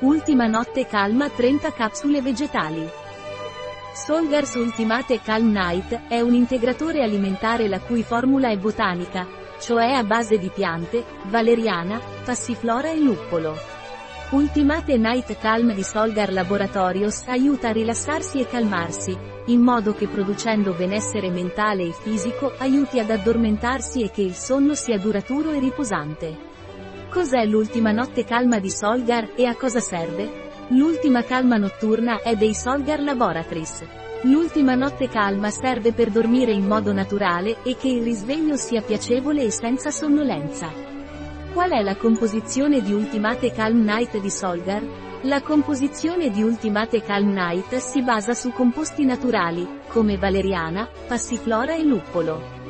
Ultima notte calma 30 capsule vegetali. Solgars Ultimate Calm Night è un integratore alimentare la cui formula è botanica, cioè a base di piante, valeriana, passiflora e luppolo. Ultimate Night Calm di Solgar Laboratorios aiuta a rilassarsi e calmarsi, in modo che producendo benessere mentale e fisico aiuti ad addormentarsi e che il sonno sia duraturo e riposante. Cos'è l'ultima notte calma di Solgar e a cosa serve? L'ultima calma notturna è dei Solgar Laboratories. L'ultima notte calma serve per dormire in modo naturale e che il risveglio sia piacevole e senza sonnolenza. Qual è la composizione di Ultimate Calm Night di Solgar? La composizione di Ultimate Calm Night si basa su composti naturali, come valeriana, passiflora e luppolo.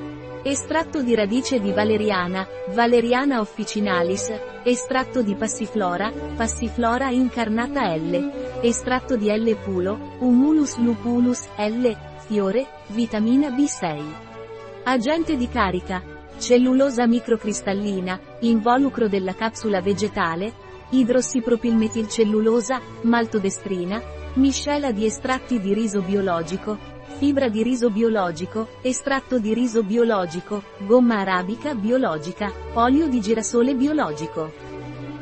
Estratto di radice di valeriana, Valeriana officinalis, estratto di passiflora, Passiflora incarnata L, estratto di L pulo, Humulus lupulus L, fiore, vitamina B6. Agente di carica, cellulosa microcristallina, involucro della capsula vegetale, idrossipropilmetilcellulosa, maltodestrina, miscela di estratti di riso biologico, fibra di riso biologico, estratto di riso biologico, gomma arabica biologica, olio di girasole biologico.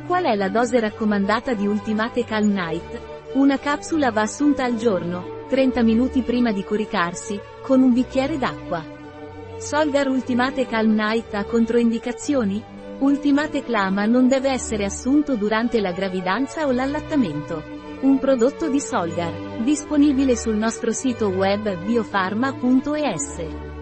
Qual è la dose raccomandata di Ultimate Calm Night? Una capsula va assunta al giorno, 30 minuti prima di coricarsi, con un bicchiere d'acqua. Solgar Ultimate Calm Night ha controindicazioni? Ultimate Clama non deve essere assunto durante la gravidanza o l'allattamento. Un prodotto di Solgar, disponibile sul nostro sito web biofarma.es.